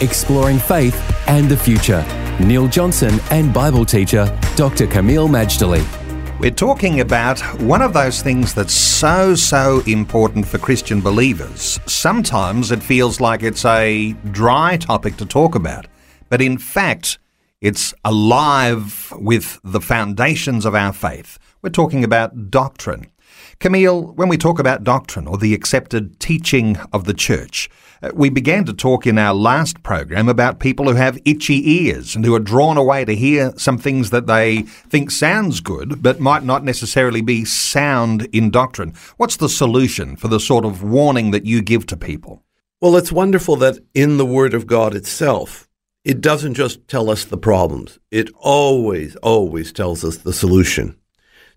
exploring faith and the future. Neil Johnson and Bible teacher Dr. Kameel Majdali. We're talking about one of those things that's so, so important for Christian believers. Sometimes it feels like it's a dry topic to talk about, but in fact, it's alive with the foundations of our faith. We're talking about doctrine. Kameel, when we talk about doctrine or the accepted teaching of the church, uh, we began to talk in our last program about people who have itchy ears and who are drawn away to hear some things that they think sounds good but might not necessarily be sound in doctrine. What's the solution for the sort of warning that you give to people? Well, it's wonderful that in the Word of God itself, it doesn't just tell us the problems. It always, always tells us the solution.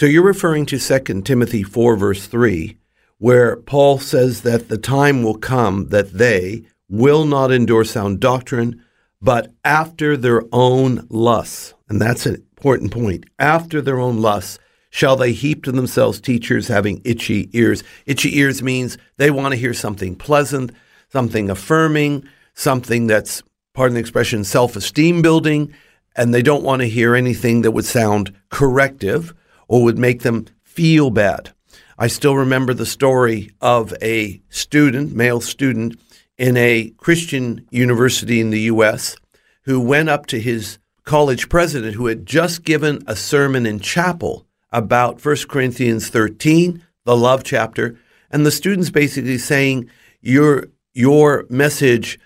So you're referring to 2 Timothy 4, verse 3, where Paul says that the time will come that they will not endure sound doctrine, but after their own lusts. And that's an important point. After their own lusts, shall they heap to themselves teachers having itchy ears. Itchy ears means they want to hear something pleasant, something affirming, something that's, pardon the expression, self esteem building, and they don't want to hear anything that would sound corrective or would make them feel bad. I still remember the story of a student, male student, in a Christian university in the U.S. who went up to his college president who had just given a sermon in chapel about 1 Corinthians 13, the love chapter, and the students basically saying, Your your message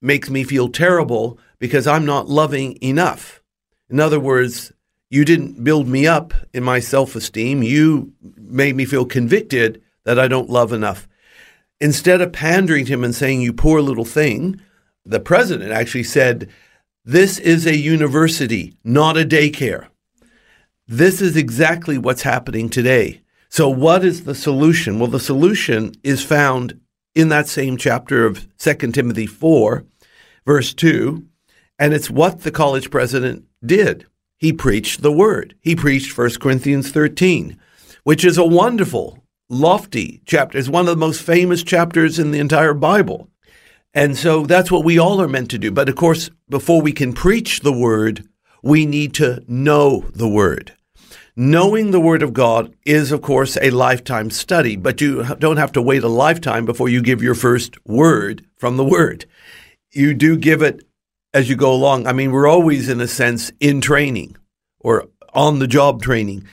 makes me feel terrible because I'm not loving enough. In other words, you didn't build me up in my self esteem. You made me feel convicted that I don't love enough. Instead of pandering to him and saying, You poor little thing, the president actually said, This is a university, not a daycare. This is exactly what's happening today. So, what is the solution? Well, the solution is found in that same chapter of 2 Timothy 4, verse 2, and it's what the college president did he preached the word. He preached 1 Corinthians 13, which is a wonderful, lofty chapter. It's one of the most famous chapters in the entire Bible. And so that's what we all are meant to do. But of course, before we can preach the word, we need to know the word. Knowing the Word of God is, of course, a lifetime study, but you don't have to wait a lifetime before you give your first word from the Word. You do give it as you go along. I mean, we're always, in a sense, in training or on the job training.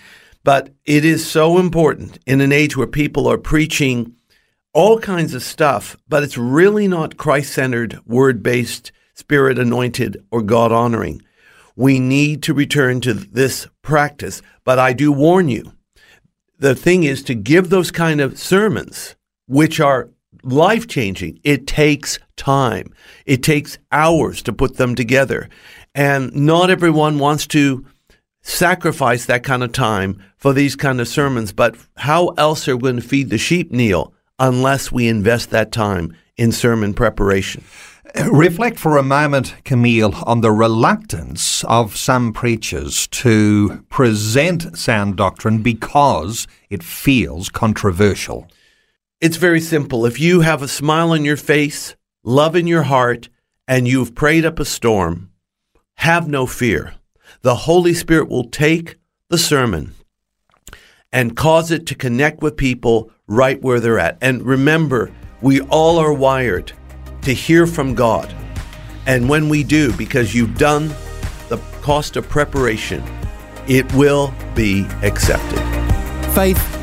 But it is so important in an age where people are preaching all kinds of stuff, but it's really not Christ centered, word based, spirit anointed, or God honoring. We need to return to this practice. But I do warn you the thing is to give those kind of sermons, which are life changing. It takes time. It takes hours to put them together. And not everyone wants to sacrifice that kind of time for these kind of sermons. But how else are we going to feed the sheep, Neil, unless we invest that time in sermon preparation? Reflect for a moment, Kameel, on the reluctance of some preachers to present sound doctrine because it feels controversial. It's very simple. If you have a smile on your face, love in your heart, and you've prayed up a storm, have no fear. The Holy Spirit will take the sermon and cause it to connect with people right where they're at. And remember, we all are wired to hear from God. And when we do, because you've done the cost of preparation, it will be accepted. Faith